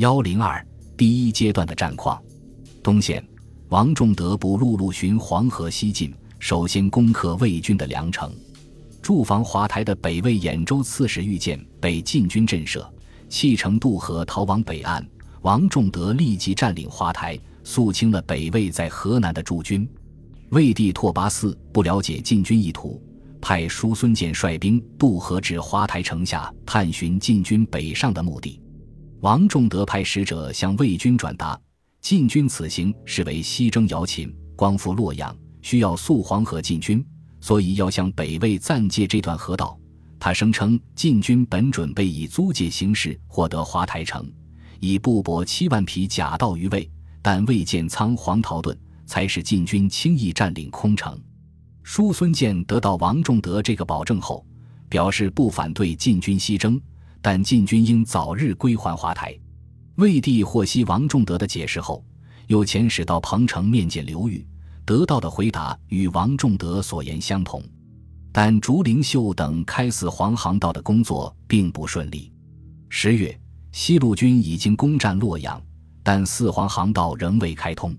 幺零二第一阶段的战况：东线，王仲德部陆路循黄河西进，首先攻克魏军的梁城。驻防华台的北魏兖州刺史玉建被晋军震慑，弃城渡河逃往北岸。王仲德立即占领华台，肃清了北魏在河南的驻军。魏帝拓跋嗣不了解晋军意图。派叔孙建率兵渡河至华台城下，探寻晋军北上的目的。王仲德派使者向魏军转达，晋军此行是为西征姚秦，光复洛阳，需要溯黄河进军，所以要向北魏暂借这段河道。他声称，晋军本准备以租借形式获得华台城，以布帛七万匹假道于魏，但魏建仓皇逃遁，才使晋军轻易占领空城。叔孙建得到王仲德这个保证后，表示不反对晋军西征，但晋军应早日归还华台。魏帝获悉王仲德的解释后，又遣使到彭城面见刘裕，得到的回答与王仲德所言相同。但竹灵秀等开四黄航道的工作并不顺利。十月，西路军已经攻占洛阳，但四黄航道仍未开通。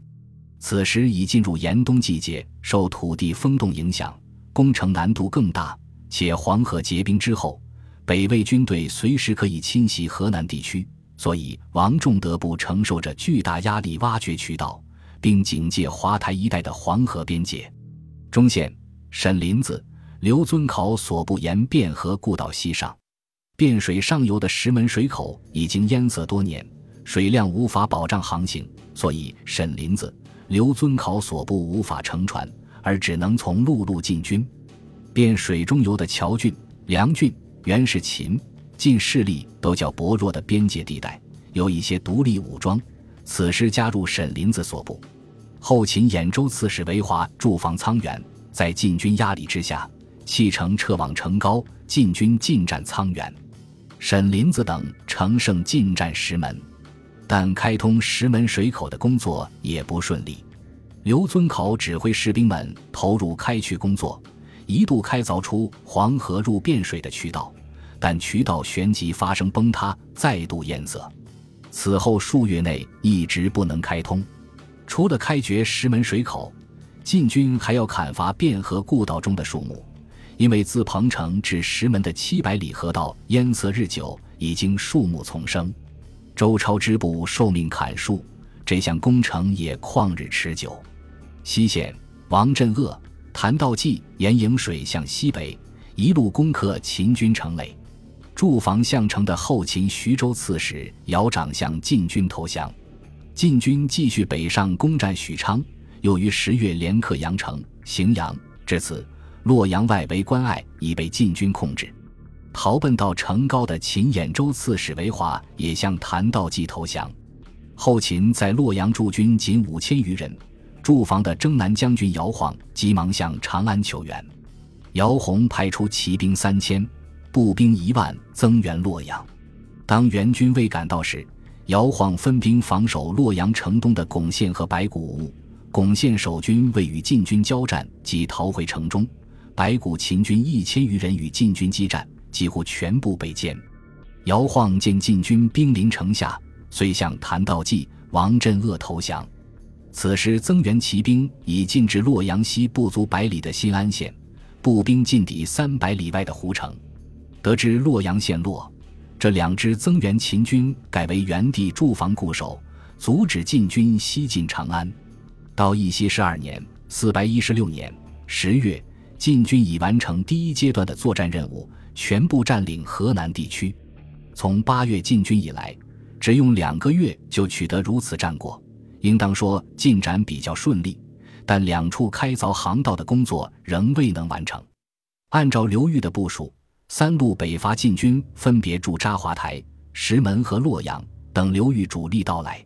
此时已进入严冬季节，受土地风冻影响，工程难度更大。且黄河结冰之后，北魏军队随时可以侵袭河南地区，所以王仲德部承受着巨大压力，挖掘渠道，并警戒华台一带的黄河边界。中线，沈林子、刘遵考所部沿汴河故道西上，汴水上游的石门水口已经淹塞多年，水量无法保障航行，所以沈林子。刘遵考所部无法乘船，而只能从陆路进军。汴水中游的乔郡、梁郡原是秦晋势力都较薄弱的边界地带，有一些独立武装。此时加入沈林子所部，后秦兖州刺史韦华驻防沧源，在晋军压力之下，弃城撤往成高。晋军进占沧源，沈林子等乘胜进占石门。但开通石门水口的工作也不顺利。刘遵考指挥士兵们投入开渠工作，一度开凿出黄河入汴水的渠道，但渠道旋即发生崩塌，再度淹塞。此后数月内一直不能开通。除了开掘石门水口，晋军还要砍伐汴河故道中的树木，因为自彭城至石门的七百里河道淹塞日久，已经树木丛生。周超之部受命砍树，这项工程也旷日持久。西线，王镇恶、谭道济沿颍水向西北，一路攻克秦军城垒。驻防项城的后秦徐州刺史姚长向晋军投降。晋军继续北上攻占许昌，又于十月连克阳城、荥阳。至此，洛阳外围关隘已被晋军控制。逃奔到成高的秦兖州刺史韦华也向谭道济投降。后秦在洛阳驻军仅五千余人，驻防的征南将军姚晃急忙向长安求援。姚洪派出骑兵三千，步兵一万增援洛阳。当援军未赶到时，姚晃分兵防守洛阳城东的巩县和白谷。巩县守军未与晋军交战，即逃回城中。白谷秦军一千余人与晋军激战。几乎全部被歼。姚晃见晋军兵临城下，遂向谭道济、王镇恶投降。此时增援骑兵已进至洛阳西不足百里的新安县，步兵进抵三百里外的胡城。得知洛阳陷落，这两支增援秦军改为原地驻防固守，阻止晋军西进长安。到义熙十二年（四百一十六年）十月，晋军已完成第一阶段的作战任务。全部占领河南地区。从八月进军以来，只用两个月就取得如此战果，应当说进展比较顺利。但两处开凿航道的工作仍未能完成。按照刘裕的部署，三路北伐进军分别驻扎华台、石门和洛阳，等刘裕主力到来。